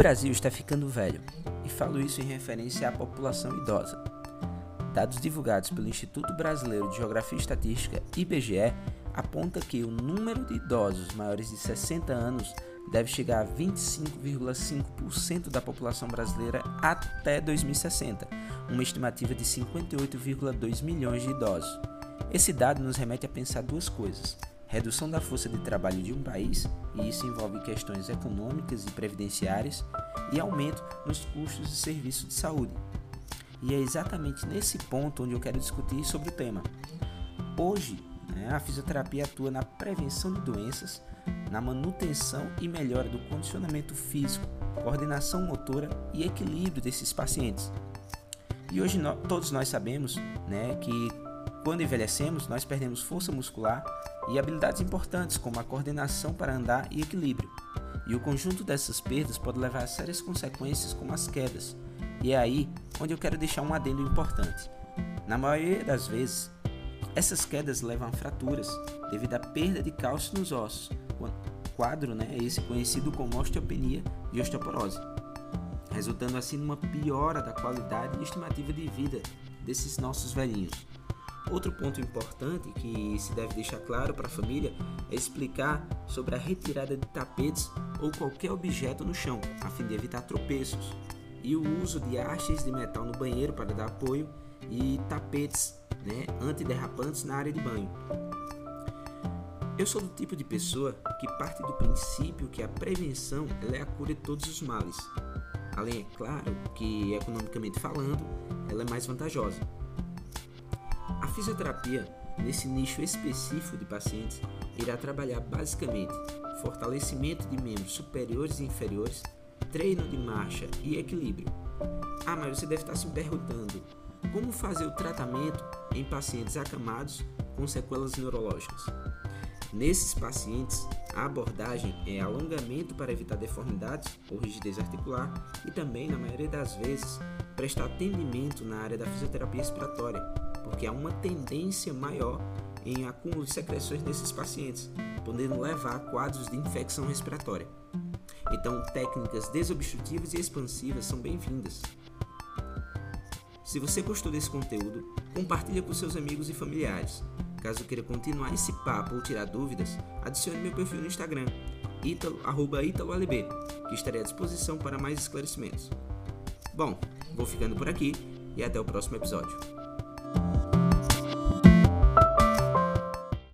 Brasil está ficando velho, e falo isso em referência à população idosa. Dados divulgados pelo Instituto Brasileiro de Geografia e Estatística, IBGE, aponta que o número de idosos maiores de 60 anos deve chegar a 25,5% da população brasileira até 2060, uma estimativa de 58,2 milhões de idosos. Esse dado nos remete a pensar duas coisas: redução da força de trabalho de um país, e isso envolve questões econômicas e previdenciárias, e aumento nos custos de serviço de saúde. E é exatamente nesse ponto onde eu quero discutir sobre o tema. Hoje, né, a fisioterapia atua na prevenção de doenças, na manutenção e melhora do condicionamento físico, coordenação motora e equilíbrio desses pacientes. E hoje nós, todos nós sabemos né, que quando envelhecemos, nós perdemos força muscular e habilidades importantes como a coordenação para andar e equilíbrio. E o conjunto dessas perdas pode levar a sérias consequências como as quedas, e é aí onde eu quero deixar um adendo importante. Na maioria das vezes, essas quedas levam a fraturas devido à perda de cálcio nos ossos, quadro né, esse conhecido como osteopenia e osteoporose, resultando assim numa piora da qualidade e estimativa de vida desses nossos velhinhos. Outro ponto importante que se deve deixar claro para a família é explicar sobre a retirada de tapetes ou qualquer objeto no chão, a fim de evitar tropeços, e o uso de hastes de metal no banheiro para dar apoio e tapetes né, antiderrapantes na área de banho. Eu sou do tipo de pessoa que parte do princípio que a prevenção é a cura de todos os males. Além, é claro, que economicamente falando, ela é mais vantajosa. A fisioterapia, nesse nicho específico de pacientes, irá trabalhar basicamente fortalecimento de membros superiores e inferiores treino de marcha e equilíbrio. Ah, mas você deve estar se perguntando como fazer o tratamento em pacientes acamados com sequelas neurológicas. Nesses pacientes, a abordagem é alongamento para evitar deformidades ou rigidez articular e também, na maioria das vezes, prestar atendimento na área da fisioterapia respiratória, porque há uma tendência maior em acúmulo de secreções nesses pacientes, podendo levar a quadros de infecção respiratória. Então, técnicas desobstrutivas e expansivas são bem-vindas. Se você gostou desse conteúdo, compartilhe com seus amigos e familiares. Caso queira continuar esse papo ou tirar dúvidas, adicione meu perfil no Instagram, italo, italoalb, que estarei à disposição para mais esclarecimentos. Bom, vou ficando por aqui e até o próximo episódio.